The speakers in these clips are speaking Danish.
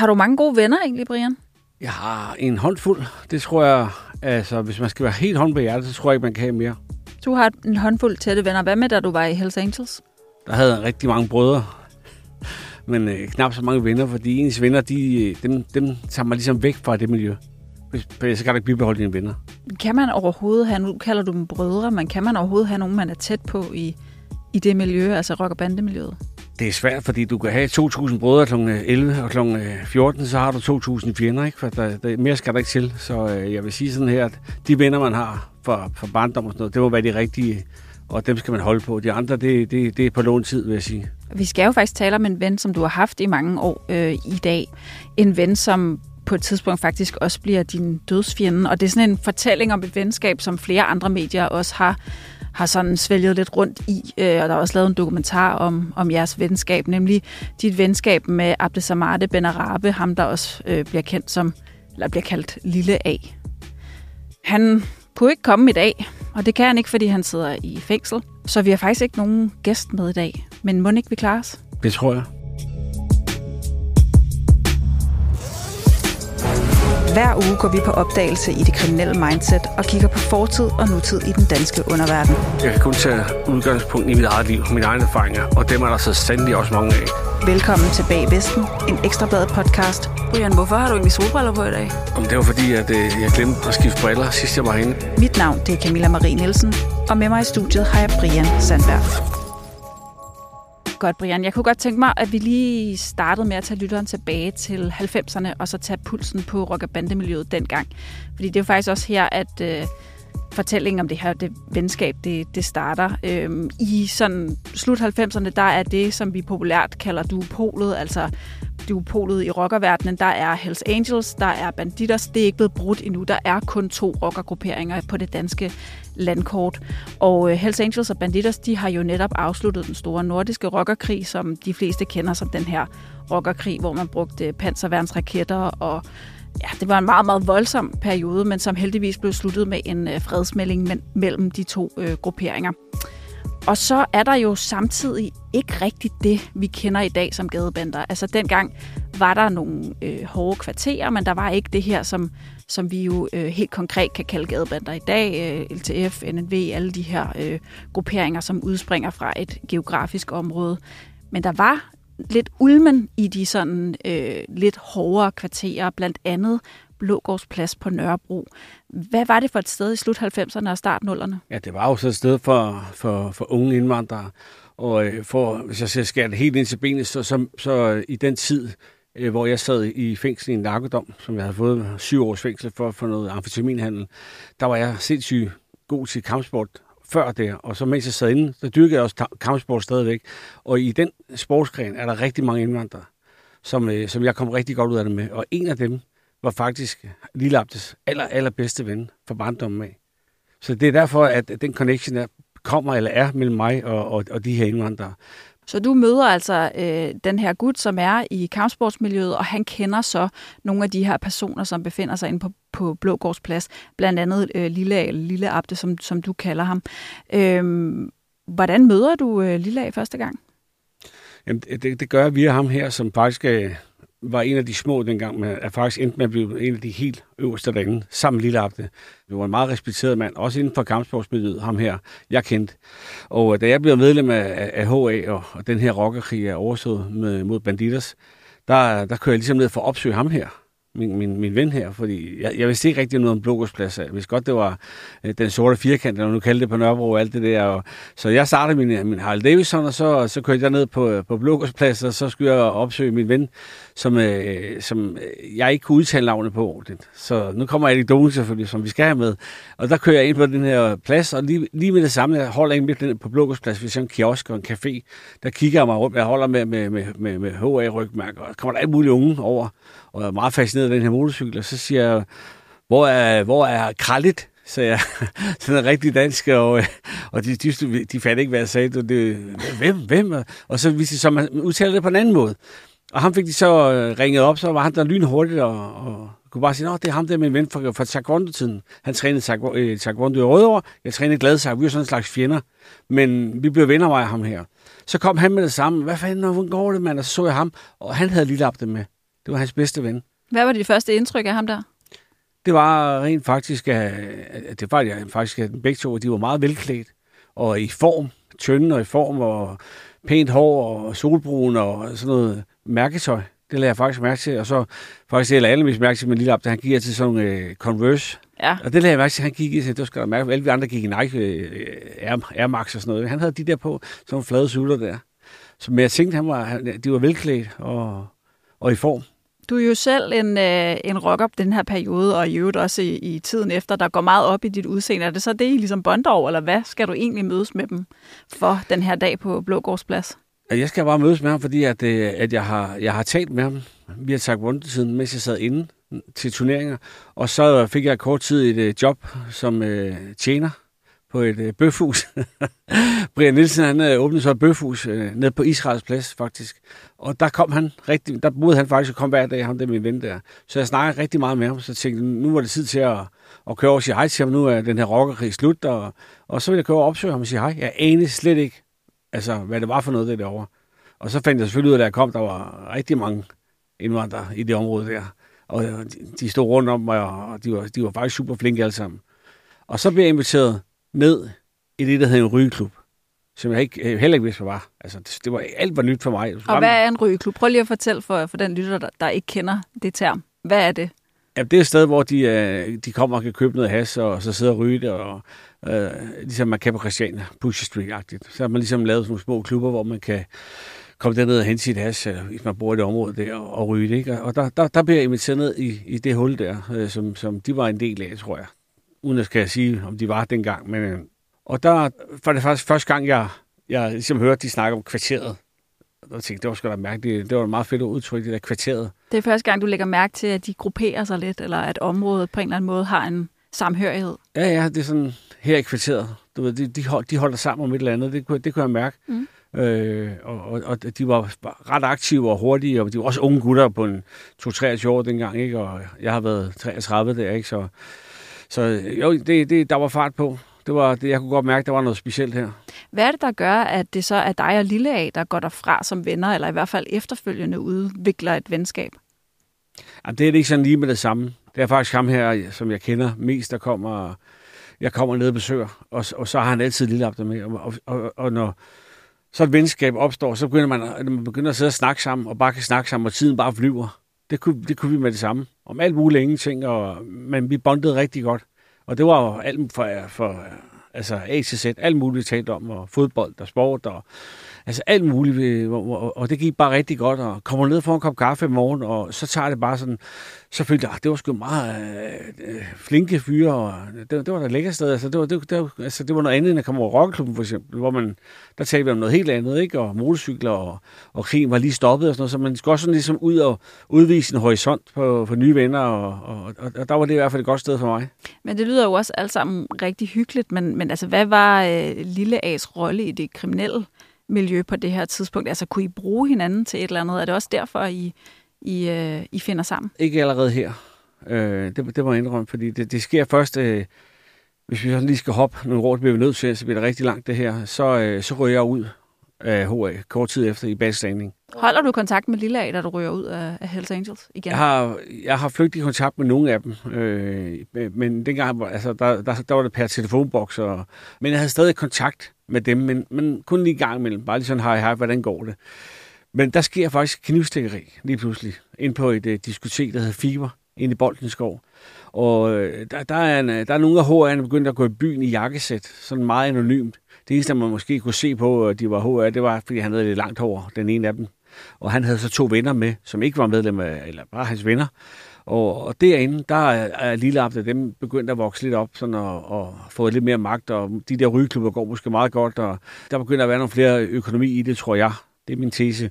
Har du mange gode venner egentlig, Brian? Jeg har en håndfuld. Det tror jeg, altså hvis man skal være helt hånd på hjertet, så tror jeg ikke, man kan have mere. Du har en håndfuld tætte venner. Hvad med, da du var i Hells Angels? Der havde jeg rigtig mange brødre, men øh, knap så mange venner, fordi ens venner, de, øh, dem, dem tager man ligesom væk fra det miljø. Så kan du ikke bibeholde dine venner. Kan man overhovedet have, nu kalder du dem brødre, men kan man overhovedet have nogen, man er tæt på i, i det miljø, altså rock- og bandemiljøet? Det er svært, fordi du kan have 2.000 brødre kl. 11 øh, og kl. 14, øh, så har du 2.000 fjender, ikke? For der, der, mere skal der ikke til. Så øh, jeg vil sige sådan her, at de venner, man har for, for barndom og sådan noget, det må være de rigtige, og dem skal man holde på. De andre, det, det, det er på lån tid, vil jeg sige. Vi skal jo faktisk tale om en ven, som du har haft i mange år øh, i dag. En ven, som på et tidspunkt faktisk også bliver din dødsfjende. Og det er sådan en fortælling om et venskab, som flere andre medier også har har sådan svælget lidt rundt i, øh, og der er også lavet en dokumentar om, om jeres venskab, nemlig dit venskab med Abdesamade Benarabe, ham der også øh, bliver kendt som, eller bliver kaldt Lille A. Han kunne ikke komme i dag, og det kan han ikke, fordi han sidder i fængsel. Så vi har faktisk ikke nogen gæst med i dag, men må ikke vi klare os? Det tror jeg. Hver uge går vi på opdagelse i det kriminelle mindset og kigger på fortid og nutid i den danske underverden. Jeg kan kun tage udgangspunkt i mit eget liv, mine egne erfaringer, og dem er der så sandelig også mange af. Velkommen til Bag Vesten, en ekstrabladet podcast. Brian, hvorfor har du egentlig solbriller på i dag? Om det var fordi, at øh, jeg glemte at skifte briller sidst jeg var herinde. Mit navn det er Camilla Marie Nielsen, og med mig i studiet har jeg Brian Sandberg. Godt, Brian. Jeg kunne godt tænke mig, at vi lige startede med at tage lytteren tilbage til 90'erne, og så tage pulsen på rock- og bandemiljøet dengang. Fordi det er jo faktisk også her, at øh, fortællingen om det her det venskab, det, det starter. Øhm, I sådan slut 90'erne, der er det, som vi populært kalder duopolet, altså duopolet i rockerverdenen. Der er Hells Angels, der er Banditers. Det er ikke blevet brudt endnu. Der er kun to rockergrupperinger på det danske landkort. Og øh, Hells Angels og Banditers, de har jo netop afsluttet den store nordiske rockerkrig, som de fleste kender som den her rockerkrig, hvor man brugte panserværnsraketter og Ja, det var en meget, meget voldsom periode, men som heldigvis blev sluttet med en øh, fredsmelding mellem de to øh, grupperinger. Og så er der jo samtidig ikke rigtigt det, vi kender i dag som gadebander. Altså dengang var der nogle øh, hårde kvarterer, men der var ikke det her, som, som vi jo øh, helt konkret kan kalde gadebander i dag. Øh, LTF, NNV, alle de her øh, grupperinger, som udspringer fra et geografisk område. Men der var lidt ulmen i de sådan øh, lidt hårdere kvarterer, blandt andet Blågårdsplads på Nørrebro. Hvad var det for et sted i slut 90'erne og start 0'erne? Ja, det var jo så et sted for, for, for unge indvandrere. Og øh, for, hvis jeg skal det helt ind til benet, så, så, så i den tid, øh, hvor jeg sad i fængsel i en narkodom, som jeg havde fået syv års fængsel for, for noget amfetaminhandel, der var jeg sindssygt god til kampsport før det, og så mens jeg sad inde, så dyrkede jeg også kampsport stadigvæk. Og i den sportsgren er der rigtig mange indvandrere, som, øh, som jeg kom rigtig godt ud af det med. Og en af dem var faktisk Lille Abdes aller, allerbedste ven for barndommen af. Så det er derfor, at den connection er, kommer eller er mellem mig og, og, og de her indvandrere. Så du møder altså øh, den her gut, som er i kampsportsmiljøet, og han kender så nogle af de her personer, som befinder sig inde på, på Blågårdsplads, blandt andet øh, Lille, eller Lille Abde, som, som du kalder ham. Øh, hvordan møder du øh, Lille A første gang? Jamen, det, det gør jeg via ham her, som faktisk øh, var en af de små dengang, men er faktisk endt med at blive en af de helt øverste derinde, sammen Lille Abde. Det var en meget respekteret mand, også inden for kampsportsmiljøet, ham her, jeg kendte. Og øh, da jeg blev medlem af, af HA, og, og den her rockerkrig er overstået med, mod Banditers, der, der kører jeg ligesom ned for at opsøge ham her min, min, min ven her, fordi jeg, jeg vidste ikke rigtig noget om Blågårdsplads. Jeg vidste godt, det var øh, den sorte firkant, eller nu kalder det på Nørrebro og alt det der. Og, så jeg startede min, min Harley Davidson, og så, så kørte jeg ned på, øh, på Blågårdsplads, og så skulle jeg opsøge min ven, som, øh, som øh, jeg ikke kunne udtale navnet på. Så nu kommer anekdoten selvfølgelig, som vi skal have med. Og der kører jeg ind på den her plads, og lige, lige med det samme, jeg holder ind midt på Blågårdsplads, hvis jeg en kiosk og en café, der kigger jeg mig rundt. Jeg holder med, med, med, med, med HA-rygmærker, og kommer der alle mulige unge over og jeg er meget fascineret af den her motorcykel, og så siger jeg, hvor er, hvor er Krallit? Så jeg, sådan er rigtig dansk, og, øh, og de, de, de fandt ikke, hvad jeg sagde. Det, hvem, hvem? Og så viste det så, man udtaler det på en anden måde. Og ham fik de så øh, ringet op, så var han der lynhurtigt, og, og kunne bare sige, at det er ham der, min ven fra, fra Taekwondo-tiden. Han trænede øh, Taekwondo i Rødovre, jeg trænede Gladsak, vi var sådan en slags fjender. Men vi blev venner af ham her. Så kom han med det samme. Hvad fanden, hvordan går det, mand? Og så så jeg ham, og han havde lige lappet det med. Det var hans bedste ven. Hvad var dit første indtryk af ham der? Det var rent faktisk, at, at det var faktisk, at begge to, de var meget velklædt og i form, tynde og i form, og pænt hår og solbrun og sådan noget mærketøj. Det lader jeg faktisk mærke til. Og så faktisk, eller alle mærke til med lille op, da han gik til sådan nogle uh, Converse. Ja. Og det lader jeg mærke til, han gik i. Det skal der mærke. Alle vi andre gik i Nike uh, Air, Air Max og sådan noget. Han havde de der på, sådan nogle flade sutter der. Så men jeg tænkte, han var, han, de var velklædt og, og i form. Du er jo selv en, øh, en rocker på den her periode, og i øvrigt også i, i tiden efter, der går meget op i dit udseende. Er det så det, I ligesom bonder over, eller hvad skal du egentlig mødes med dem for den her dag på Blågårdsplads? Jeg skal bare mødes med ham, fordi at, øh, at jeg, har, jeg har talt med ham. Vi har sagt siden, mens jeg sad inde til turneringer. Og så fik jeg kort tid et øh, job som øh, tjener på et øh, bøfhus. Brian Nielsen, han øh, åbnede så et bøfhus øh, ned på Israels plads, faktisk. Og der kom han rigtig, der boede han faktisk og kom hver dag, ham der min ven der. Så jeg snakkede rigtig meget med ham, så tænkte, nu var det tid til at, at køre over og sige hej til ham. Nu er den her rockerkrig slut, og, og så vil jeg køre og opsøge ham og sige hej. Jeg anede slet ikke, altså, hvad det var for noget det derovre. Og så fandt jeg selvfølgelig ud af, da jeg kom, der var rigtig mange indvandrere i det område der. Og øh, de stod rundt om mig, og de var, de var faktisk super flinke alle sammen. Og så blev jeg inviteret ned i det, der hedder en rygeklub, som jeg ikke, øh, heller ikke vidste, hvad var. Altså, det, det var alt var nyt for mig. Og hvad er en rygeklub? Prøv lige at fortælle for, for den lytter, der, der ikke kender det term. Hvad er det? Ja, det er et sted, hvor de, øh, de kommer og kan købe noget has, og så sidder og ryge det, og øh, ligesom man kan på Christiania, Pusher Street-agtigt. Så har man ligesom lavet nogle små klubber, hvor man kan komme derned og hente sit has, eller hvis man bor i det område der, og, og ryge det. Ikke? Og der, der, der bliver jeg inviteret ned i, i det hul der, øh, som, som de var en del af, tror jeg uden at skal sige, om de var dengang. Men, øh, og der var det faktisk første gang, jeg, jeg ligesom hørte, de snakke om kvarteret. Jeg tænkte, det var sgu da mærkeligt. Det var et meget fedt udtryk, det der kvarteret. Det er første gang, du lægger mærke til, at de grupperer sig lidt, eller at området på en eller anden måde har en samhørighed. Ja, ja, det er sådan her i kvarteret. Du ved, de, de, hold, de holder sammen om et eller andet. Det, det, det kunne jeg mærke. Mm. Øh, og, og, og de var ret aktive og hurtige, og de var også unge gutter på en 2-23 år dengang, ikke? og jeg har været 33 der, ikke? så så jo, det, det, der var fart på. Det var, det, jeg kunne godt mærke, at der var noget specielt her. Hvad er det, der gør, at det så er dig og Lille A, der går derfra som venner, eller i hvert fald efterfølgende udvikler et venskab? Jamen, det er det ikke sådan lige med det samme. Det er faktisk ham her, som jeg kender mest, der kommer, jeg kommer ned og besøger, og, og så har han altid lille op der med. Og, og, og, og når så et venskab opstår, så begynder man, man begynder at sidde og snakke sammen, og bare kan snakke sammen, og tiden bare flyver. Det kunne, det kunne vi med det samme. Om alt muligt ingenting, og, men vi bondede rigtig godt. Og det var jo alt for, for altså A til Z, alt muligt talt om, og fodbold og sport, og altså alt muligt, og, og det gik bare rigtig godt, og kommer ned for en kop kaffe i morgen, og så tager det bare sådan, så følte jeg, ah, det var sgu meget øh, øh flinke fyre, og det, det var da lækkert sted, altså det var, det, det, altså det var noget andet, end at komme over rockeklubben for eksempel, hvor man, der talte vi om noget helt andet, ikke, og motorcykler, og, og krigen var lige stoppet og sådan noget, så man skulle også sådan ligesom ud og udvise en horisont på, for nye venner, og, og, og, og der var det i hvert fald et godt sted for mig. Men det lyder jo også alt sammen rigtig hyggeligt, men, men altså, hvad var øh, Lille A's rolle i det kriminelle? Miljø på det her tidspunkt? Altså, kunne I bruge hinanden til et eller andet? Er det også derfor, I, I, øh, I finder sammen? Ikke allerede her. Øh, det, det må jeg indrømme, fordi det, det sker først, øh, hvis vi lige skal hoppe nogle år, det bliver vi nødt til, så bliver det rigtig langt det her, så, øh, så ryger jeg ud af HA kort tid efter i bagstanding. Holder du kontakt med Lille A, da du ryger ud af, af Hells Angels igen? Jeg har, jeg har flygtet i kontakt med nogle af dem, øh, men dengang altså, der, der, der var det per telefonboks, og, men jeg havde stadig kontakt med dem, men, men kun lige gang imellem, bare lige sådan, hej hej, hvordan går det? Men der sker faktisk knivstikkeri lige pludselig, ind på et uh, diskotek, der hedder Fiber, inde i Boldenskov. Og uh, der, der, er en, der er nogle af HR'erne begyndt at gå i byen i jakkesæt, sådan meget anonymt. Det eneste, man måske kunne se på, at de var HR, det var, fordi han havde lidt langt hår, den ene af dem. Og han havde så to venner med, som ikke var medlem af, eller bare hans venner. Og, og derinde, der er, Lille Abde, dem begyndt at vokse lidt op sådan og, og få lidt mere magt, og de der rygeklubber går måske meget godt, og der begynder at være nogle flere økonomi i det, tror jeg. Det er min tese.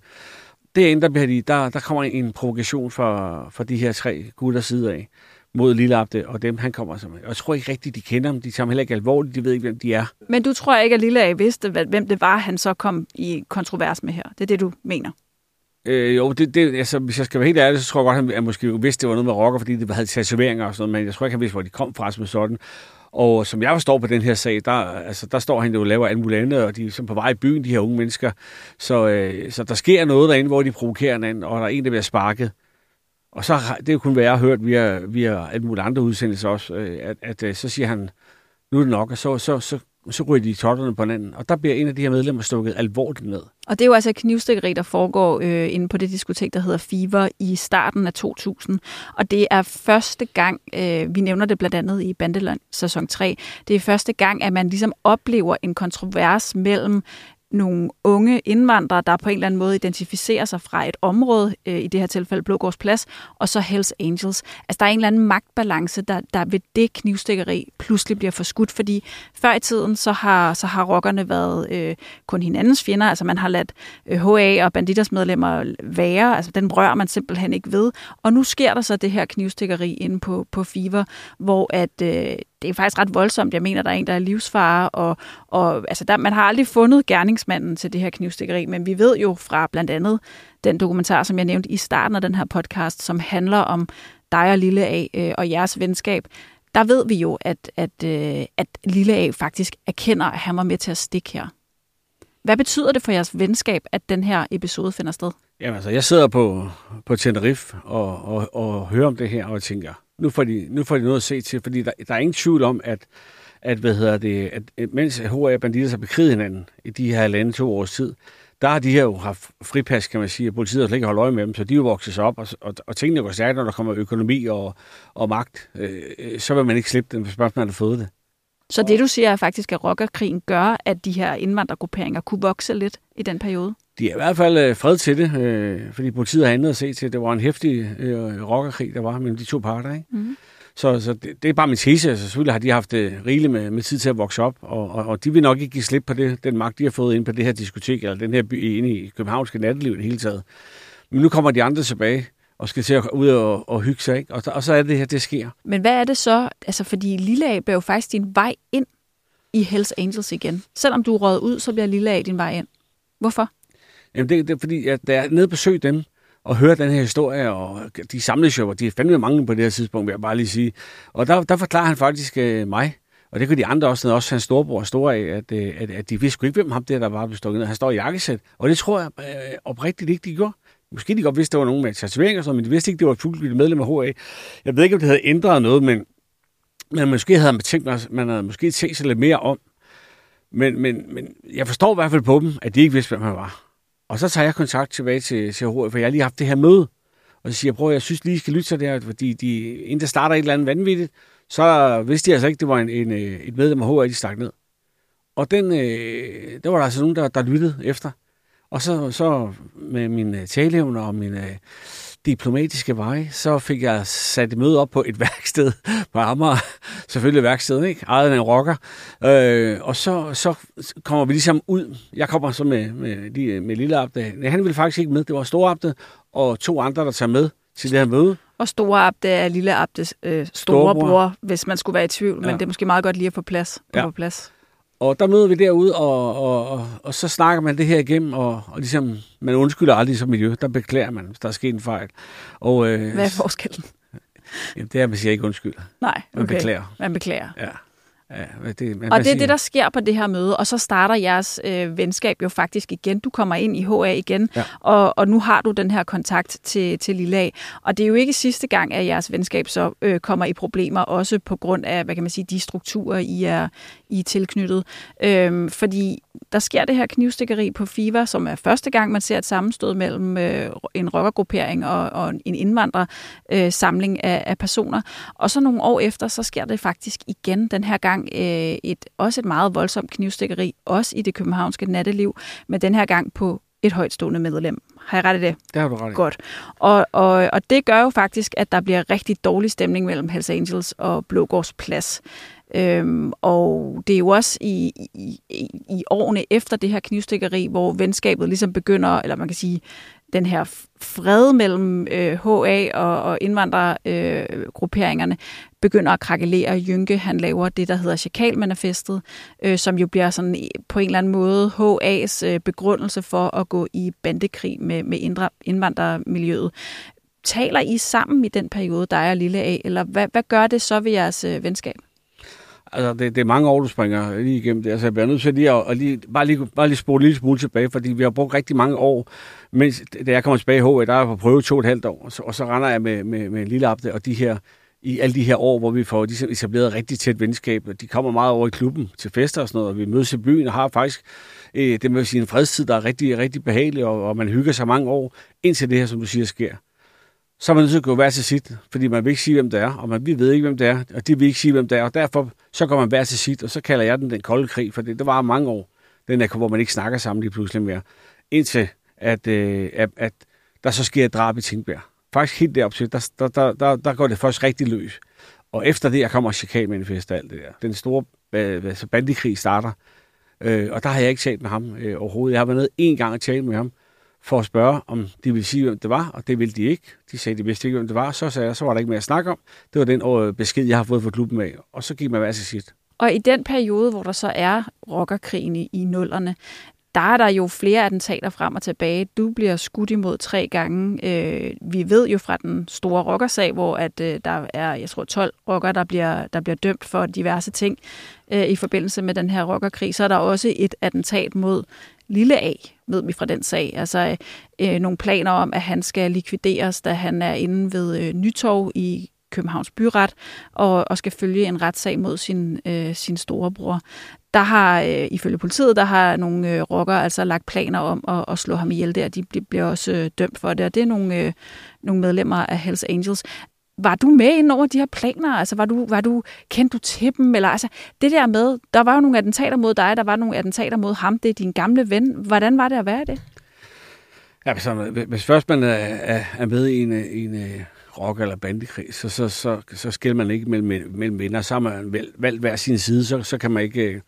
Derinde, der, bliver de, der, der kommer en provokation for, for de her tre gutter side af mod Lille Abde, og dem, han kommer som. Og jeg tror ikke rigtigt, de kender dem. De tager dem heller ikke alvorligt. De ved ikke, hvem de er. Men du tror ikke, at Lille A vidste, hvem det var, han så kom i kontrovers med her? Det er det, du mener? Øh, jo, det, det, altså, hvis jeg skal være helt ærlig, så tror jeg godt, han, han måske vidste, det var noget med rocker, fordi det havde tatoveringer og sådan noget, men jeg tror ikke, han vidste, hvor de kom fra som sådan. Og som jeg forstår på den her sag, der, altså, der står han jo og laver alt muligt andet, og de er på vej i byen, de her unge mennesker. Så, øh, så der sker noget derinde, hvor de provokerer hinanden, og der er en, der bliver sparket. Og så det det jo kun været, jeg har hørt via, via alt muligt andre udsendelser også, øh, at, at, at så siger han, nu er det nok, og så, så, så, så ryger de totterne på hinanden. Og der bliver en af de her medlemmer stukket alvorligt ned. Og det er jo altså knivstikkeri, der foregår øh, inde på det diskotek, der hedder Fever i starten af 2000. Og det er første gang, øh, vi nævner det blandt andet i Bandeland sæson 3, det er første gang, at man ligesom oplever en kontrovers mellem nogle unge indvandrere, der på en eller anden måde identificerer sig fra et område, øh, i det her tilfælde Blågårds Plads, og så Hells Angels. Altså der er en eller anden magtbalance, der, der ved det knivstikkeri pludselig bliver forskudt, fordi før i tiden, så har, så har rockerne været øh, kun hinandens fjender, altså man har ladt øh, HA og banditers medlemmer være, altså den rører man simpelthen ikke ved, og nu sker der så det her knivstikkeri inde på, på Fever, hvor at øh, det er faktisk ret voldsomt. Jeg mener, der er en, der er livsfare, og, og altså der, man har aldrig fundet gerningsmanden til det her knivstikkeri, men vi ved jo fra blandt andet den dokumentar, som jeg nævnte i starten af den her podcast, som handler om dig og Lille A øh, og jeres venskab, der ved vi jo, at, at, øh, at Lille A faktisk erkender, at han var med til at stikke her. Hvad betyder det for jeres venskab, at den her episode finder sted? Jamen altså, jeg sidder på, på Tenerife og, og, og hører om det her, og tænker, nu får de, nu får de noget at se til, fordi der, der er ingen tvivl om, at, at, hvad hedder det, at mens HA banditter har bekriget hinanden i de her lande to års tid, der har de her jo haft fripas, kan man sige, og politiet har slet ikke holdt øje med dem, så de er jo vokset sig op, og, og, og tingene går stærkt, når der kommer økonomi og, og magt. Øh, så vil man ikke slippe dem, hvis man har fået det. Så det, du siger, er faktisk, at rockerkrigen gør, at de her indvandrergrupperinger kunne vokse lidt i den periode? De er i hvert fald øh, fred til det, øh, fordi politiet har andet at se til. Det var en hæftig øh, rockerkrig, der var mellem de to parter. Ikke? Mm. Så, så det, det er bare min tese. Altså, selvfølgelig har de haft det øh, rigeligt med, med tid til at vokse op, og, og, og de vil nok ikke give slip på det, den magt, de har fået ind på det her diskotek, eller den her by inde i københavnske natteliv i det hele taget. Men nu kommer de andre tilbage, og skal til at ud og, og hygge sig, ikke? Og, og så er det her, det sker. Men hvad er det så? Altså, fordi Lille A blev jo faktisk din vej ind i Hells Angels igen. Selvom du er ud, så bliver Lille A din vej ind. Hvorfor? Jamen, det, det er fordi, at da jeg er nede og dem, og høre den her historie, og de samles jo, og de er fandme mange på det her tidspunkt, vil jeg bare lige sige. Og der, der forklarer han faktisk øh, mig, og det kunne de andre også, også hans storebror store af, at, øh, at, at de vidste ikke, hvem ham der, der var blevet stukket ned. Han står i jakkesæt, og det tror jeg øh, oprigtigt ikke, de gjorde. Måske de godt vidste, det var nogen med tatoveringer, men de vidste ikke, det var et fuldgyldigt medlem af HA. Jeg ved ikke, om det havde ændret noget, men, men måske havde man tænkt, man havde måske tænkt sig lidt mere om. Men, men, men jeg forstår i hvert fald på dem, at de ikke vidste, hvem han var. Og så tager jeg kontakt tilbage til, til for jeg har lige haft det her møde. Og så siger jeg, prøv, jeg synes lige, I skal lytte til det her, fordi de, inden der starter et eller andet vanvittigt, så vidste de altså ikke, det var en, en, øh, et medlem af HR, de stak ned. Og den, øh, der var der altså nogen, der, der lyttede efter. Og så, så med min øh, taleevne og min øh, diplomatiske vej, så fik jeg sat et møde op på et værksted på Amager. Selvfølgelig værksted, ikke? Ejet af en rocker. Øh, og så, så kommer vi ligesom ud. Jeg kommer så med, med, med Lille Abde. Han ville faktisk ikke med. Det var Store Abde og to andre, der tager med til det her møde. Og Store Abde er Lille Abdes øh, storebror, bror, hvis man skulle være i tvivl. Ja. Men det er måske meget godt lige at få plads. Ja. På plads. Og der møder vi derude, og, og, og, og så snakker man det her igennem, og, og ligesom, man undskylder aldrig som miljø. Der beklager man, hvis der er sket en fejl. Og, øh, Hvad er forskellen? Jamen, det er, at man siger ikke undskylder. Nej, okay. Man beklager. Man beklager. Ja. Ja, det, man, og det er det, der sker på det her møde, og så starter jeres øh, venskab jo faktisk igen. Du kommer ind i HA igen, ja. og, og nu har du den her kontakt til, til Lilla. Og det er jo ikke sidste gang, at jeres venskab så øh, kommer i problemer, også på grund af, hvad kan man sige, de strukturer, I er, I er tilknyttet. Øhm, fordi der sker det her knivstikkeri på FIVA, som er første gang, man ser et sammenstød mellem øh, en rockergruppering og, og en indvandrersamling øh, samling af, af personer. Og så nogle år efter, så sker det faktisk igen den her gang øh, et, også et meget voldsomt knivstikkeri, også i det københavnske natteliv, men den her gang på et højtstående medlem. Har jeg ret i det? Det har du ret i. Godt. Og, og, og det gør jo faktisk, at der bliver rigtig dårlig stemning mellem Hells Angels og Blågårds Plads. Øhm, og det er jo også i, i, i årene efter det her knivstikkeri, hvor venskabet ligesom begynder, eller man kan sige, den her fred mellem øh, HA og, og indvandrergrupperingerne øh, begynder at krakelere. Jynke, han laver det, der hedder Chakalmanifestet, øh, som jo bliver sådan på en eller anden måde HA's øh, begrundelse for at gå i bandekrig med, med indre, indvandrermiljøet. Taler I sammen i den periode, der er lille A, eller hvad, hvad gør det så ved jeres øh, venskab? Altså, det, det er mange år, du springer lige igennem det. Altså, jeg bliver nødt til lige at, og lige, bare, lige, bare lige spole lidt smule tilbage, fordi vi har brugt rigtig mange år, mens da jeg kommer tilbage i HV, der er jeg på prøve to og et halvt år, og så, og så render jeg med, med, med Lille Abde og de her, i alle de her år, hvor vi får ligesom etableret rigtig tæt venskab. De kommer meget over i klubben til fester og sådan noget, og vi mødes i byen og har faktisk øh, det med en fredstid, der er rigtig, rigtig behagelig, og, og man hygger sig mange år, indtil det her, som du siger, sker så er man nødt til at gå hver til sit, fordi man vil ikke sige, hvem det er, og man, vi ved ikke, hvem det er, og de vil ikke sige, hvem det er, og derfor så går man hver til sit, og så kalder jeg den den kolde krig, for det, det var mange år, den der, hvor man ikke snakker sammen lige pludselig mere, indtil at, øh, at, at der så sker et drab i Tingbjerg. Faktisk helt derop til, der, der, der, der, der går det først rigtig løs. Og efter det, jeg kommer chikanmanifest og alt det der. Den store øh, bandekrig starter, øh, og der har jeg ikke talt med ham øh, overhovedet. Jeg har været nede en gang og talt med ham, for at spørge, om de ville sige, hvem det var, og det ville de ikke. De sagde, de vidste ikke, hvem det var. Så sagde jeg, så var der ikke mere at snakke om. Det var den besked, jeg har fået fra klubben af. Og så gik man hver sit. Og i den periode, hvor der så er rockerkrigen i, i nullerne, der er der jo flere attentater frem og tilbage. Du bliver skudt imod tre gange. Øh, vi ved jo fra den store rockersag, hvor at, øh, der er, jeg tror, 12 rocker, der bliver, der bliver dømt for diverse ting øh, i forbindelse med den her rockerkrig. Så er der også et attentat mod Lille A, ved vi fra den sag. Altså øh, nogle planer om, at han skal likvideres, da han er inde ved øh, Nytorv i Københavns Byret og, og skal følge en retssag mod sin, øh, sin storebror. Der har, øh, ifølge politiet, der har nogle øh, rocker altså lagt planer om at, at slå ham ihjel der. De bliver også øh, dømt for det, og det er nogle, øh, nogle medlemmer af Hells Angels. Var du med ind over de her planer? Altså, var du, var du, kendte du til dem? Eller, altså, det der med, der var jo nogle attentater mod dig, der var nogle attentater mod ham, det er din gamle ven. Hvordan var det at være det? Ja, hvis, hvis først man er, er med i en, en øh, rock- eller bandekrig, så, så, så, så skiller man ikke mellem, mellem venner. Så har man valgt hver sin side, så, så kan man ikke øh,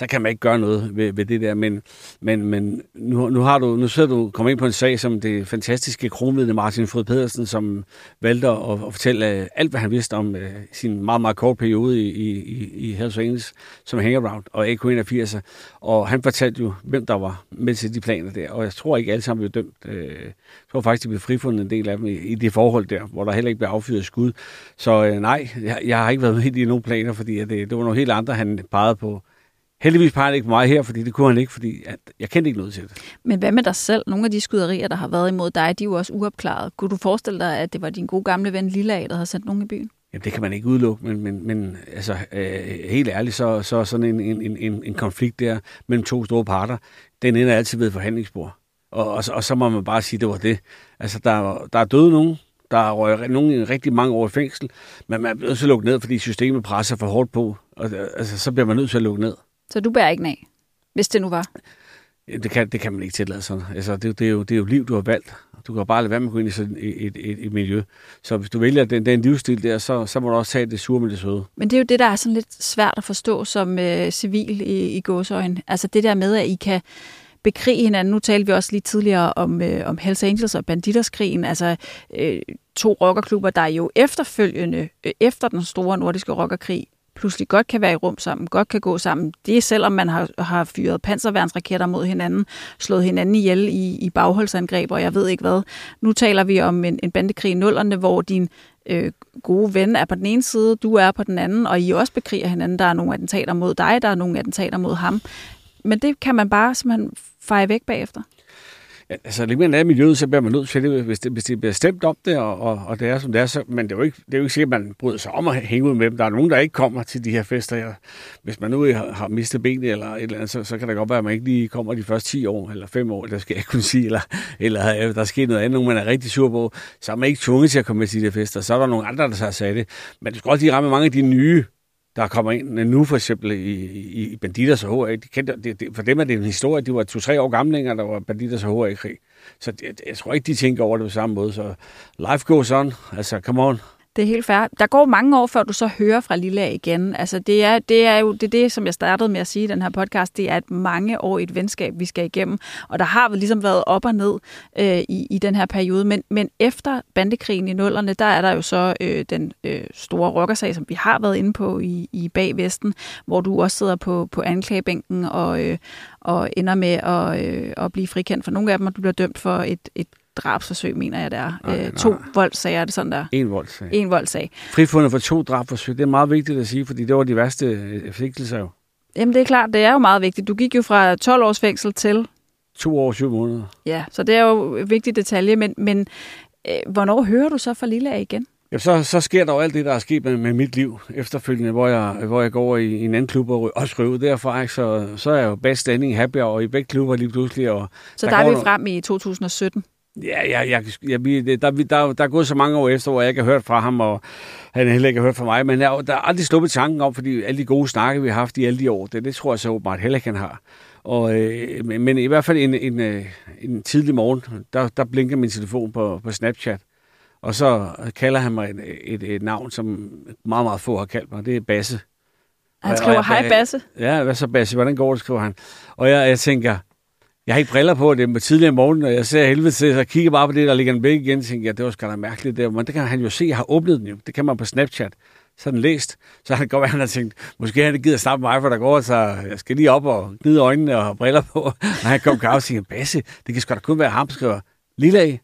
så kan man ikke gøre noget ved, ved det der. Men, men, men nu, nu, har du, nu sidder du kommet ind på en sag som det fantastiske kronvidne Martin Frød Pedersen, som valgte at, at fortælle øh, alt, hvad han vidste om uh, sin meget, meget kort periode i, i, i Hells Angels som hangaround og AK-81. Og han fortalte jo, hvem der var med til de planer der. Og jeg tror ikke alle sammen blev dømt. Uh, jeg tror faktisk, de blev frifundet en del af dem i, i det forhold der, hvor der heller ikke blev affyret skud. Så uh, nej, jeg, jeg har ikke været med i nogen planer, fordi det, det var nogle helt andre, han pegede på Heldigvis peger han ikke på mig her, fordi det kunne han ikke, fordi at jeg kendte ikke noget til det. Men hvad med dig selv? Nogle af de skyderier, der har været imod dig, de er jo også uopklaret. Kunne du forestille dig, at det var din gode gamle ven Lilla, der havde sendt nogen i byen? Jamen, det kan man ikke udelukke, men, men, men altså, øh, helt ærligt, så, så sådan en, en, en, en konflikt der mellem to store parter, den ender altid ved forhandlingsbord. Og, og, og så må man bare sige, at det var det. Altså, der, der er døde nogen, der er røget nogen i rigtig mange år i fængsel, men man bliver nødt til at lukke ned, fordi systemet presser for hårdt på, og altså, så bliver man nødt til at lukke ned. Så du bærer ikke af, hvis det nu var? Det kan, det kan man ikke tillade sådan. Altså, det, det, er jo, det er jo liv, du har valgt. Du kan bare lade være med at gå ind i sådan et, et, et, et miljø. Så hvis du vælger den, den livsstil der, så, så må du også tage det sure med det søde. Men det er jo det, der er sådan lidt svært at forstå som øh, civil i, i gåsøjne. Altså det der med, at I kan bekrige hinanden. Nu talte vi også lige tidligere om, øh, om Hells Angels og Banditerskrigen. Altså øh, to rockerklubber, der jo efterfølgende, øh, efter den store nordiske rockerkrig, pludselig godt kan være i rum sammen, godt kan gå sammen. Det er selvom man har, har fyret panserværnsraketter mod hinanden, slået hinanden ihjel i, i bagholdsangreb, og jeg ved ikke hvad. Nu taler vi om en, en bandekrig i nullerne, hvor din øh, gode ven er på den ene side, du er på den anden, og I også bekriger hinanden. Der er nogle attentater mod dig, der er nogle attentater mod ham. Men det kan man bare simpelthen feje væk bagefter. Altså, lidt mere af miljøet, så bliver man nødt til det, hvis det, hvis det bliver stemt om det, og, og, og det er, som det er. Så, men det er, jo ikke, det er jo ikke sikkert, at man bryder sig om at hænge ud med dem. Der er nogen, der ikke kommer til de her fester. Ja. Hvis man nu har, har mistet benet eller et eller andet, så, så kan det godt være, at man ikke lige kommer de første 10 år, eller 5 år, der skal jeg kunne sige, eller, eller øh, der sker noget andet, nogen man er rigtig sur på, så er man ikke tvunget til at komme med til de her fester. Så er der nogle andre, der har sagt det. Men du skal også lige ramme mange af de nye der kommer ind nu for eksempel i, i, i Banditers og HA. De kendte, det, det, for dem er det en historie. De var to-tre år gamlinger, der var Banditers og HA-krig. Så det, jeg tror ikke, de tænker over det på samme måde. Så life goes on. Altså, come on. Det er helt fair. Der går mange år, før du så hører fra Lilla igen. Altså, det er, det er jo det, er det, som jeg startede med at sige i den her podcast. Det er et mange år i et venskab, vi skal igennem. Og der har vi ligesom været op og ned øh, i, i den her periode. Men, men efter bandekrigen i nullerne, der er der jo så øh, den øh, store rockersag, som vi har været inde på i, i Bagvesten, hvor du også sidder på, på anklagebænken og, øh, og ender med at, øh, at blive frikendt for nogle af dem, og du bliver dømt for et, et drabsforsøg, mener jeg, det er. Nej, øh, to nej. voldssager, er det sådan der? En voldsag. En voldsag. Frifundet for to drabforsøg, det er meget vigtigt at sige, fordi det var de værste øh, sigtelser jo. Jamen, det er klart, det er jo meget vigtigt. Du gik jo fra 12 års fængsel til... To år og syv måneder. Ja, så det er jo en vigtig detalje, men, men øh, hvornår hører du så fra Lille af igen? Ja, så, så sker der jo alt det, der er sket med, med mit liv efterfølgende, hvor jeg, hvor jeg går over i, i en anden klub og også ryger ud derfra. Ikke? Så, så er jeg jo best standing happy og i begge klubber lige pludselig. Og Så Der der, er vi frem i 2017. Ja, ja, jeg, jeg, jeg, der, der, der er gået så mange år efter, hvor jeg ikke har hørt fra ham, og han heller ikke har hørt fra mig. Men jeg, der er aldrig sluppet tanken om, fordi alle de gode snakke, vi har haft i alle de år, det, det tror jeg så åbenbart heller ikke, han har. Og, øh, men, men i hvert fald en, en, øh, en tidlig morgen, der, der blinker min telefon på, på Snapchat. Og så kalder han mig et, et, et navn, som meget, meget få har kaldt mig. Det er Basse. Han skriver, hej Basse. Ja, hvad så Basse? Hvordan går det, skriver han. Og jeg, jeg tænker, jeg har ikke briller på, det er tidligere morgen, og jeg ser helvede til, så kigger bare på det, der ligger en væk igen, og tænker, ja, det var sgu da mærkeligt der. Men det kan han jo se, jeg har åbnet den jo. Det kan man på Snapchat. Så har den læst. Så har det godt være, han har tænkt, måske han ikke gider snakke med mig, for der går, så jeg skal lige op og gnide øjnene og have briller på. Og han kom kaffe og siger, Basse, det kan sgu da kun være ham, skriver Lille A.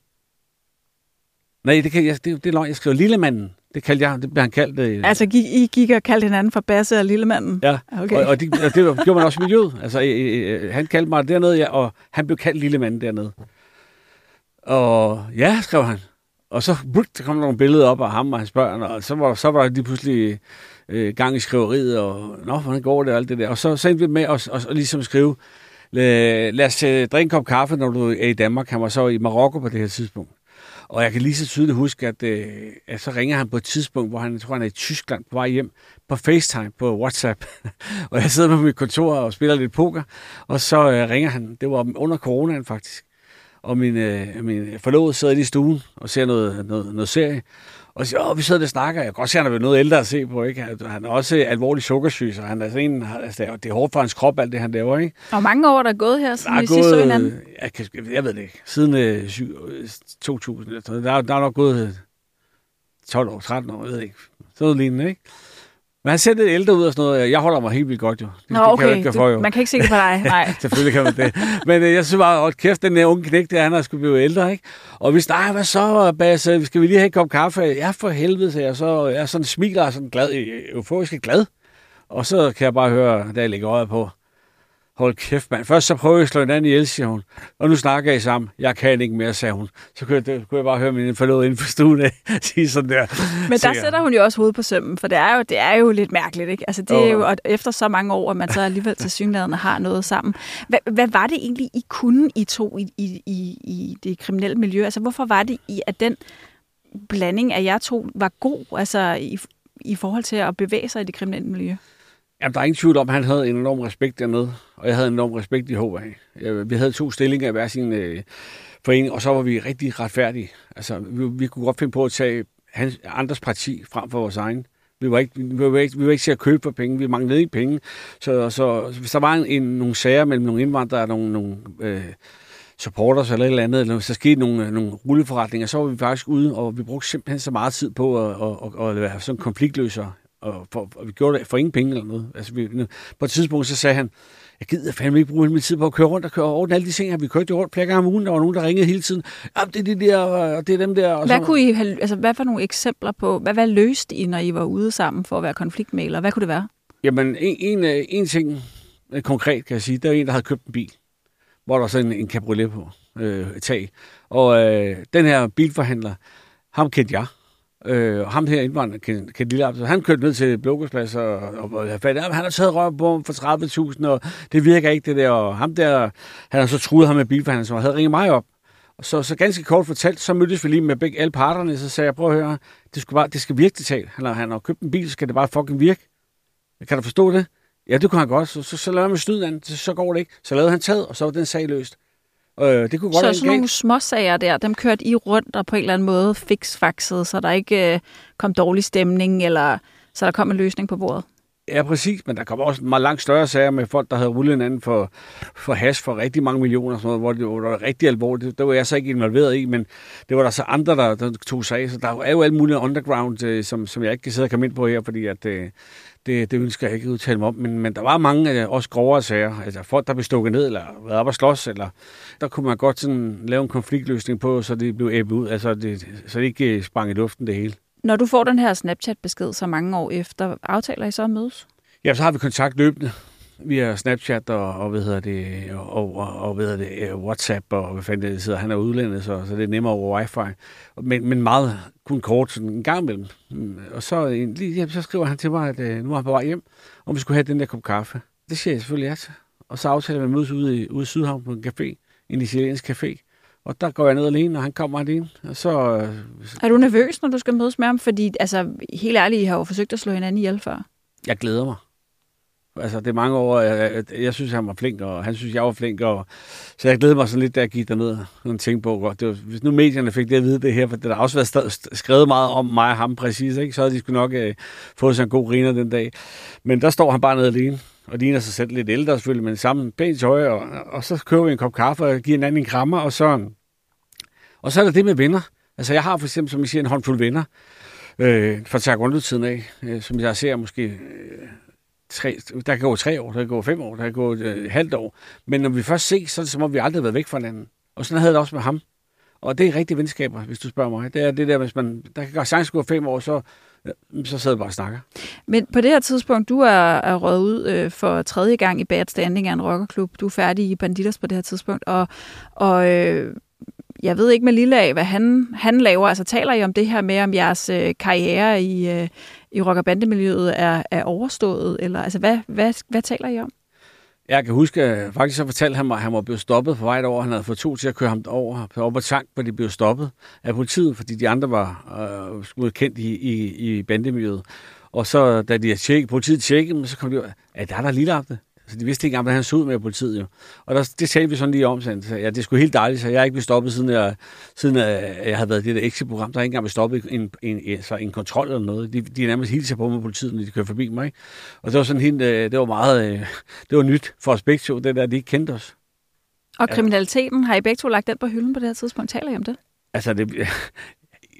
Nej, det, kan, jeg, det, det er løgn. Jeg skriver Lillemanden. Det kaldte jeg, det blev han kaldt. Øh, Altså, gik, I gik og kaldte hinanden for Basse og Lillemanden? Ja, Okay. og, og, det, og det gjorde man også i miljøet. Altså, øh, øh, han kaldte mig dernede, ja, og han blev kaldt lille mand dernede. Og ja, skrev han. Og så brut, der kom der nogle billeder op af ham og hans børn, og så var, så var der lige pludselig øh, gang i skriveriet, og nå, hvordan går det og alt det der. Og så, så endte vi med at, at, at ligesom skrive, lad, lad os øh, drikke en kop kaffe, når du er i Danmark. Han var så i Marokko på det her tidspunkt. Og jeg kan lige så tydeligt huske, at, øh, at så ringer han på et tidspunkt, hvor han, jeg tror, han er i Tyskland på vej hjem, på FaceTime, på WhatsApp. og jeg sidder på mit kontor og spiller lidt poker, og så øh, ringer han. Det var under coronaen faktisk. Og min, øh, min forlovede sidder i stuen og ser noget, noget, noget serie. Og så åh, vi sidder og snakker. Jeg kan godt se, at han er noget ældre at se på. Ikke? Han- er også alvorlig sukkersyg, så han er sådan en, altså, det er- hårdt for hans krop, alt det, han laver. Ikke? Og mange år der er gået her, siden vi sidst så hinanden. jeg, kan, jeg ved det ikke, siden øh, syv- øh, 2000, eller sådan noget. der, er- der er nok gået øh, 12 år, 13 år, jeg ved ikke. Sådan noget lignende, ikke? Men han ser lidt ældre ud og sådan noget. Jeg holder mig helt vildt godt, jo. Det, Nå, det kan jeg ikke for, jo. Man kan ikke se det på dig. Nej. Selvfølgelig kan man det. Men øh, jeg synes bare, at kæft, den der unge knæk, der han er skulle blive ældre, ikke? Og vi snakker, hvad så, Basse? Skal vi lige have en kop kaffe? Ja, for helvede, så jeg så. Jeg er sådan smiler og sådan glad, øh, euforisk glad. Og så kan jeg bare høre, da jeg lægger øjet på, hold kæft, mand. Først så prøver jeg at slå hinanden ihjel, siger hun. Og nu snakker I sammen. Jeg kan ikke mere, sagde hun. Så kunne jeg, det, kunne jeg bare høre min forlod inden for stuen af, sige sådan der. Men der sætter hun jo også hovedet på sømmen, for det er jo, det er jo lidt mærkeligt, ikke? Altså, det er jo, og efter så mange år, at man så alligevel til synligheden har noget sammen. Hvad, hvad var det egentlig, I kunne, I to, i, i, i, i det kriminelle miljø? Altså, hvorfor var det, I, at den blanding af jer to var god, altså i, i forhold til at bevæge sig i det kriminelle miljø? Jamen, der er ingen tvivl om, at han havde en enorm respekt dernede, og jeg havde en enorm respekt i HA. Vi havde to stillinger i hver sin øh, forening, og så var vi rigtig retfærdige. Altså, vi, vi kunne godt finde på at tage hans, andres parti frem for vores egen. Vi var, ikke, vi, var ikke, vi var ikke til at købe for penge, vi manglede ikke penge. Så, så hvis der var en, en, nogle sager mellem nogle indvandrere og nogle, nogle øh, supporters eller et eller andet, eller hvis der skete nogle, øh, nogle rulleforretninger, så var vi faktisk ude, og vi brugte simpelthen så meget tid på at, at, at, at være sådan konfliktløsere. Og, for, og vi gjorde det for ingen penge eller noget. Altså, vi, på et tidspunkt så sagde han, jeg gider fandme ikke bruge min tid på at køre rundt og køre over alle de ting her. Vi kørte jo rundt flere gange om ugen, der var nogen, der ringede hele tiden. Ja, det er de der, og det er dem der. Og Hvad, så, kunne I have, altså, hvad var nogle eksempler på, hvad, hvad løste I, når I var ude sammen for at være konfliktmæler? Hvad kunne det være? Jamen, en, en, øh, en ting øh, konkret kan jeg sige, der er en, der havde købt en bil, hvor der var sådan en, en cabriolet på øh, tag. Og øh, den her bilforhandler, ham kendte jeg. Øh, og ham her indvandrer, Ken, Ken Lille han kørte ned til Blågårdsplads og, og, og fat. han har taget røv på ham for 30.000, og det virker ikke det der. Og ham der, han har så truet ham med bilforhandler, som havde ringet mig op. Så, så ganske kort fortalt, så mødtes vi lige med begge alle parterne, så sagde jeg, prøv at høre, det skulle bare, det skal virke det tal. Han har, han har købt en bil, så skal det bare fucking virke. Kan du forstå det? Ja, det kunne han godt. Så, så, så lavede man snyden, så, så går det ikke. Så lavede han taget, og så var den sag løst. Øh, det kunne godt Så sådan nogle småsager der, dem kørte I rundt og på en eller anden måde fiksfaxede, så der ikke øh, kom dårlig stemning, eller så der kom en løsning på bordet? Ja, præcis, men der kommer også meget langt større sager med folk, der havde rullet hinanden for, for hash for rigtig mange millioner, og sådan noget, hvor det, var rigtig alvorligt. Det, var jeg så ikke involveret i, men det var der så andre, der, der tog sig af. Så der er jo alt muligt underground, øh, som, som jeg ikke kan sidde og komme ind på her, fordi at, øh, det, det ønsker jeg ikke at udtale mig om. Men, men der var mange øh, også grovere sager. Altså folk, der blev stukket ned, eller været op og slås, eller der kunne man godt sådan lave en konfliktløsning på, så det blev æbbet ud, altså det, så det ikke øh, sprang i luften det hele. Når du får den her Snapchat-besked så mange år efter, aftaler I så at mødes? Ja, så har vi kontakt løbende via Snapchat og, og hvad hedder det, og, og, og hvad hedder det, øh, WhatsApp og hvad fanden det sidder. Han er udlændet, så, så det er nemmere over wifi. Men, men meget kun kort, sådan en gang imellem. Mm, og så, lige, ja, så skriver han til mig, at øh, nu er han på vej hjem, og vi skulle have den der kop kaffe. Det siger jeg selvfølgelig ja til. Og så aftaler vi at mødes ude i, ude i Sydhavn på en café, en italiensk café. Og der går jeg ned alene, og han kommer alene. Og så, øh, er du nervøs, når du skal mødes med ham? Fordi, altså, helt ærligt, I har jo forsøgt at slå hinanden ihjel før. Jeg glæder mig. Altså, det er mange år, jeg, jeg, jeg synes, han var flink, og han synes, jeg var flink, og, så jeg glæder mig sådan lidt, da jeg gik derned og tænkte på, det var, hvis nu medierne fik det at vide det her, for det har også været skrevet meget om mig og ham præcis, ikke? så havde de sgu nok øh, fået sig en god griner den dag. Men der står han bare nede alene, og ligner sig selv lidt ældre selvfølgelig, men sammen pænt tøj, og, og så køber vi en kop kaffe og giver en anden en krammer, og så, og så er der det med venner. Altså, jeg har for eksempel, som I siger, en håndfuld venner, øh, fra taekwondo-tiden af, øh, som jeg ser måske... Øh, tre, der kan gå tre år, der kan gå fem år, der kan gå øh, et øh, halvt år. Men når vi først ses, så er det som om, vi aldrig har været væk fra hinanden. Og sådan havde det også med ham. Og det er rigtige venskaber, hvis du spørger mig. Det er det der, hvis man, der kan sagtens gå fem år, så, øh, så sidder vi bare og snakker. Men på det her tidspunkt, du er, er røget ud øh, for tredje gang i bad standing af en rockerklub. Du er færdig i Banditas på det her tidspunkt, og, og øh, jeg ved ikke med Lille af, hvad han, han laver. Altså taler I om det her med, om jeres øh, karriere i, øh, i rock- og bandemiljøet er, er overstået? Eller altså, hvad, hvad, hvad taler I om? Jeg kan huske, faktisk så fortalte han mig, at han var blevet stoppet på vej over. Han havde fået to til at køre ham over, op på tank, hvor de blev stoppet af politiet, fordi de andre var øh, kendt i, i, i bandemiljøet. Og så, da de tjekkede, politiet tjekkede, så kom de at der er der lille så de vidste ikke engang, hvordan han så ud med politiet jo. Og der, det talte vi sådan lige om, så ja, det skulle helt dejligt, så jeg er ikke blevet stoppet, siden jeg, siden jeg, jeg havde været i det der exit-program. Der er ikke engang blevet stoppet en, en, så en kontrol eller noget. De, de nærmest hilser på med politiet, når de kører forbi mig. Ikke? Og det var sådan helt, øh, det var meget, øh, det var nyt for os begge to, det der, de ikke kendte os. Og kriminaliteten, har I begge to lagt den på hylden på det her tidspunkt? Taler I om det? Altså, det,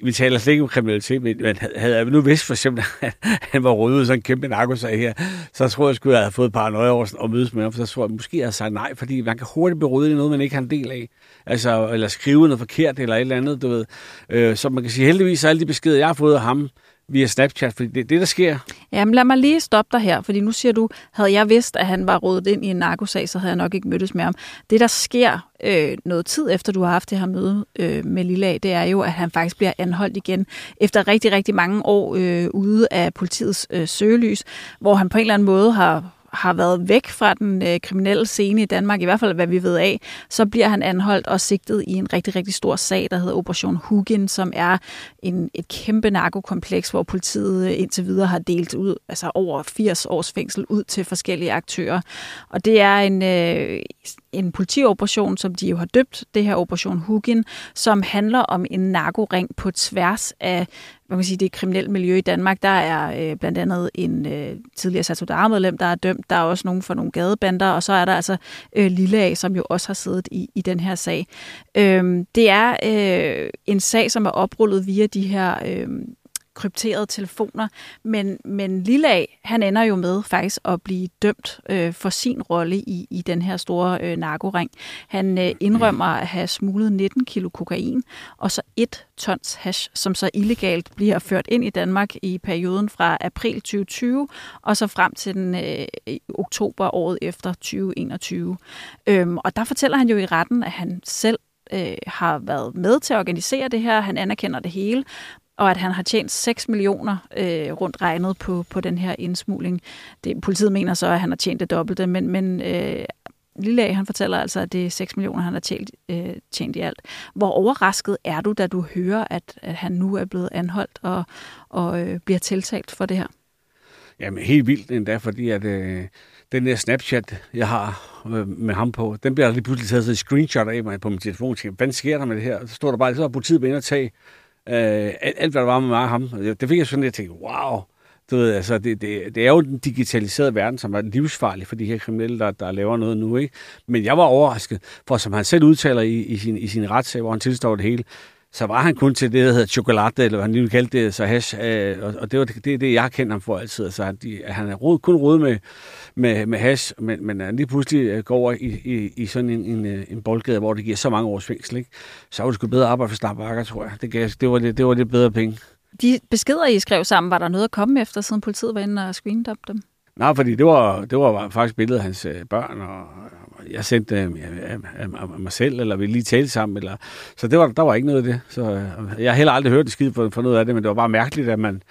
vi taler slet ikke om kriminalitet, men havde jeg nu vidst for eksempel, at han var rødet sådan en kæmpe narkosag her, så tror jeg, at jeg have fået et par nøje over at mødes med ham, for så tror jeg, at måske jeg havde sagt nej, fordi man kan hurtigt blive rødet i noget, man ikke har en del af. Altså, eller skrive noget forkert, eller et eller andet, du ved. Øh, så man kan sige, heldigvis er alle de beskeder, jeg har fået af ham, via Snapchat, fordi det er det, der sker. Jamen lad mig lige stoppe dig her, fordi nu siger du, havde jeg vidst, at han var rådet ind i en narkosag, så havde jeg nok ikke mødtes med ham. Det, der sker øh, noget tid efter, du har haft det her møde øh, med Lilla, det er jo, at han faktisk bliver anholdt igen efter rigtig, rigtig mange år øh, ude af politiets øh, søgelys, hvor han på en eller anden måde har har været væk fra den øh, kriminelle scene i Danmark, i hvert fald hvad vi ved af, så bliver han anholdt og sigtet i en rigtig, rigtig stor sag, der hedder Operation Hugin, som er en, et kæmpe narkokompleks, hvor politiet øh, indtil videre har delt ud, altså over 80 års fængsel ud til forskellige aktører. Og det er en, øh, en politioperation, som de jo har døbt, det her Operation Hugin, som handler om en narkoring på tværs af man kan sige, det kriminelle miljø i Danmark. Der er øh, blandt andet en øh, tidligere Satudar-medlem, der er dømt. Der er også nogen for nogle gadebander, og så er der altså øh, Lille A, som jo også har siddet i, i den her sag. Øh, det er øh, en sag, som er oprullet via de her øh, krypterede telefoner. Men, men Lilla, han ender jo med faktisk at blive dømt øh, for sin rolle i, i den her store øh, narkoring. Han øh, indrømmer at have smuglet 19 kilo kokain, og så et tons hash, som så illegalt bliver ført ind i Danmark i perioden fra april 2020 og så frem til den øh, oktober året efter 2021. Øhm, og der fortæller han jo i retten, at han selv øh, har været med til at organisere det her. Han anerkender det hele, og at han har tjent 6 millioner øh, rundt regnet på, på den her indsmugling. Det, politiet mener så, at han har tjent det dobbelte, men, men øh, Lille A, han fortæller altså, at det er 6 millioner, han har tjent, øh, tjent i alt. Hvor overrasket er du, da du hører, at, at han nu er blevet anholdt og, og øh, bliver tiltalt for det her? Jamen helt vildt endda, fordi at øh, den der Snapchat, jeg har øh, med ham på, den bliver lige pludselig taget et screenshot af mig på min telefon. Jeg tænker, hvad sker der med det her? Så står der bare, så har politiet været inde og tage Øh, alt, hvad der var med mig og ham. Det fik jeg sådan, jeg tænkte, wow. Du ved, altså, det, det, det er jo den digitaliserede verden, som er livsfarlig for de her kriminelle, der, der laver noget nu. Ikke? Men jeg var overrasket, for som han selv udtaler i, i, sin, i sin retssag, hvor han tilstår det hele, så var han kun til det, der hedder chokolade, eller hvad han lige kaldte det, så hash, øh, og det er det, det, det, jeg kender ham for altid. Altså, han, de, han er rod, kun rodet med, med, med hash, men, men han lige pludselig øh, går over i, i, i sådan en, en, øh, en boldgade, hvor det giver så mange års fængsel, ikke? så var det sgu bedre arbejde for Snapbakker, tror jeg. Det, gav, det, var det, det var lidt bedre penge. De beskeder, I skrev sammen, var der noget at komme efter, siden politiet var inde og screened dem? Nej, fordi det var, det var faktisk billedet af hans børn, og jeg sendte øh øh, øh, øh, mig selv, eller vi lige talte sammen. Eller, så det var, der var ikke noget af det. Så øh, jeg har heller aldrig hørt det skide for, for noget af det, men det var bare mærkeligt, at man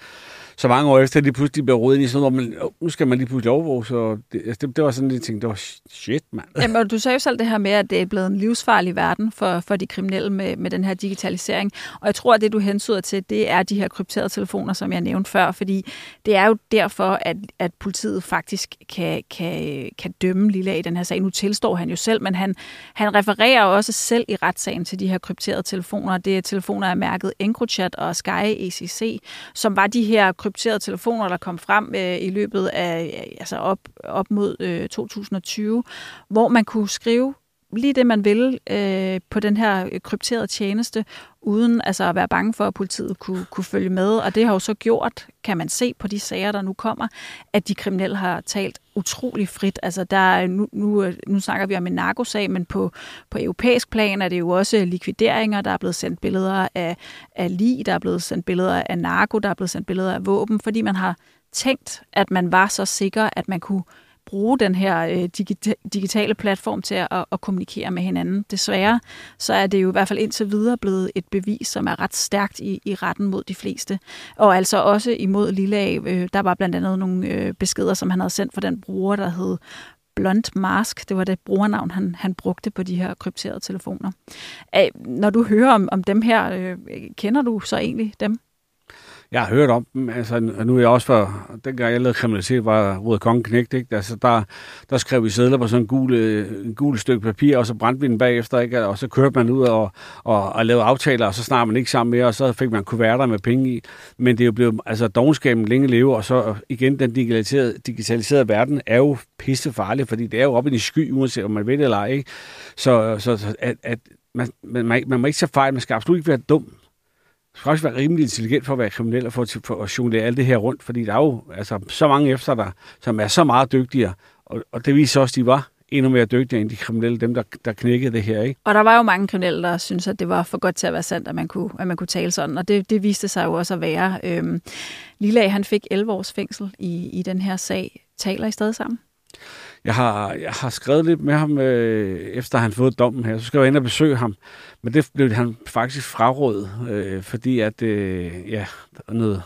så mange år efter, de pludselig blev rodet ind i sådan noget, men oh, nu skal man lige pludselig overvåge, så det, altså, det, det var sådan lidt ting, det var shit, mand. Jamen, du sagde jo selv det her med, at det er blevet en livsfarlig verden for, for de kriminelle med, med den her digitalisering, og jeg tror, at det, du hensyder til, det er de her krypterede telefoner, som jeg nævnte før, fordi det er jo derfor, at, at politiet faktisk kan, kan, kan dømme Lilla i den her sag. Nu tilstår han jo selv, men han, han refererer også selv i retssagen til de her krypterede telefoner. Det er telefoner af mærket EncroChat og Sky ECC, som var de her krypterede telefoner, der kom frem øh, i løbet af altså op, op mod øh, 2020, hvor man kunne skrive lige det, man vil øh, på den her øh, krypterede tjeneste, uden altså at være bange for, at politiet kunne, kunne følge med. Og det har jo så gjort, kan man se på de sager, der nu kommer, at de kriminelle har talt utrolig frit. Altså der, nu, nu, øh, nu snakker vi om en narkosag, men på, på europæisk plan er det jo også likvideringer. Der er blevet sendt billeder af, af lig, der er blevet sendt billeder af narko, der er blevet sendt billeder af våben, fordi man har tænkt, at man var så sikker, at man kunne bruge den her øh, digitale platform til at, at kommunikere med hinanden. Desværre så er det jo i hvert fald indtil videre blevet et bevis, som er ret stærkt i, i retten mod de fleste. Og altså også imod Lille øh, der var blandt andet nogle øh, beskeder, som han havde sendt fra den bruger, der hed Blunt Mask. Det var det brugernavn, han, han brugte på de her krypterede telefoner. Æh, når du hører om, om dem her, øh, kender du så egentlig dem? Jeg har hørt om dem, altså nu er jeg også for, dengang jeg lavede kriminalitet, var Røde Kongen knægt, ikke? Altså der, der skrev vi sædler på sådan en gul, en gul stykke papir, og så brændte vi den bagefter, ikke? Og så kørte man ud og, og, og lavede aftaler, og så snart man ikke sammen mere, og så fik man kuverter med penge i. Men det er jo blevet, altså dogenskaben længe leve, og så igen, den digitaliserede, digitaliserede verden er jo pisse farlig, fordi det er jo op i en sky, uanset om man ved det eller ej, ikke? Så, så, så at, at man, man, man, man må ikke så fejl, man skal absolut ikke være dum skal også være rimelig intelligent for at være kriminel og for, for at jonglere alt det her rundt, fordi der er jo altså, så mange efter dig, som er så meget dygtigere, og, og det viser også, at de var endnu mere dygtige end de kriminelle, dem der, der knækkede det her. Ikke? Og der var jo mange kriminelle, der syntes, at det var for godt til at være sandt, at man kunne, at man kunne tale sådan, og det, det viste sig jo også at være. Øhm, Lilla, han fik 11 års fængsel i, i den her sag. Taler I stadig sammen? Jeg har, jeg har skrevet lidt med ham, øh, efter han fået dommen her. Så skal jeg ind og besøge ham. Men det blev han faktisk frarådet, øh, fordi at, øh, ja, der er noget,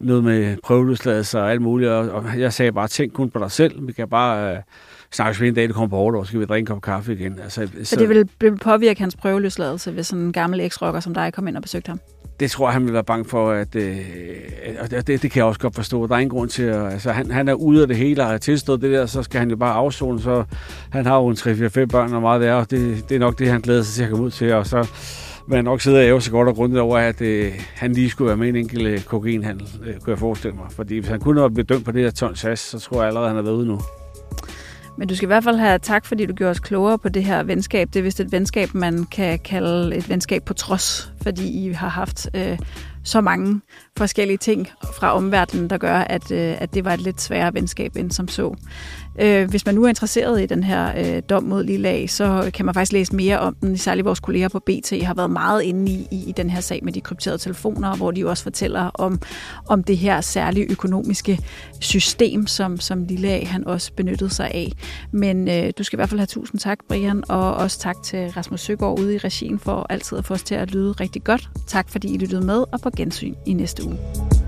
noget med prøveløsladelse og alt muligt. Og, og jeg sagde bare, tænk kun på dig selv. Vi kan bare øh, snakkes ved en dag, du kommer på og så skal vi drikke en kop kaffe igen. Altså, så, så det vil påvirke hans prøveløsladelse, hvis sådan en gammel eksrocker som dig kom ind og besøgte ham? Det tror jeg, han vil være bange for, at, øh, og det, det, kan jeg også godt forstå. Der er ingen grund til, at altså, han, han er ude af det hele og har tilstået det der, så skal han jo bare afzone, så han har jo en 3-4-5 børn og meget der, og det, det er nok det, han glæder sig til at komme ud til, og så vil han nok sidde og æve så godt og grundigt over, at øh, han lige skulle være med en enkelt øh, kokainhandel, øh, kunne jeg forestille mig. Fordi hvis han kunne have blivet dømt på det her ton sas, så tror jeg allerede, at han er været ude nu. Men du skal i hvert fald have tak, fordi du gjorde os klogere på det her venskab. Det er vist et venskab, man kan kalde et venskab på trods, fordi I har haft øh, så mange forskellige ting fra omverdenen, der gør, at, øh, at det var et lidt sværere venskab end som så. Øh, hvis man nu er interesseret i den her øh, dom mod Lille så kan man faktisk læse mere om den. Særligt vores kolleger på BT har været meget inde i, i, i den her sag med de krypterede telefoner, hvor de jo også fortæller om, om det her særlige økonomiske system, som, som Lille han også benyttede sig af. Men øh, du skal i hvert fald have tusind tak, Brian, og også tak til Rasmus Søgaard ude i regien for altid at få os til at lyde rigtig godt. Tak fordi I lyttede med, og på gensyn i næste do.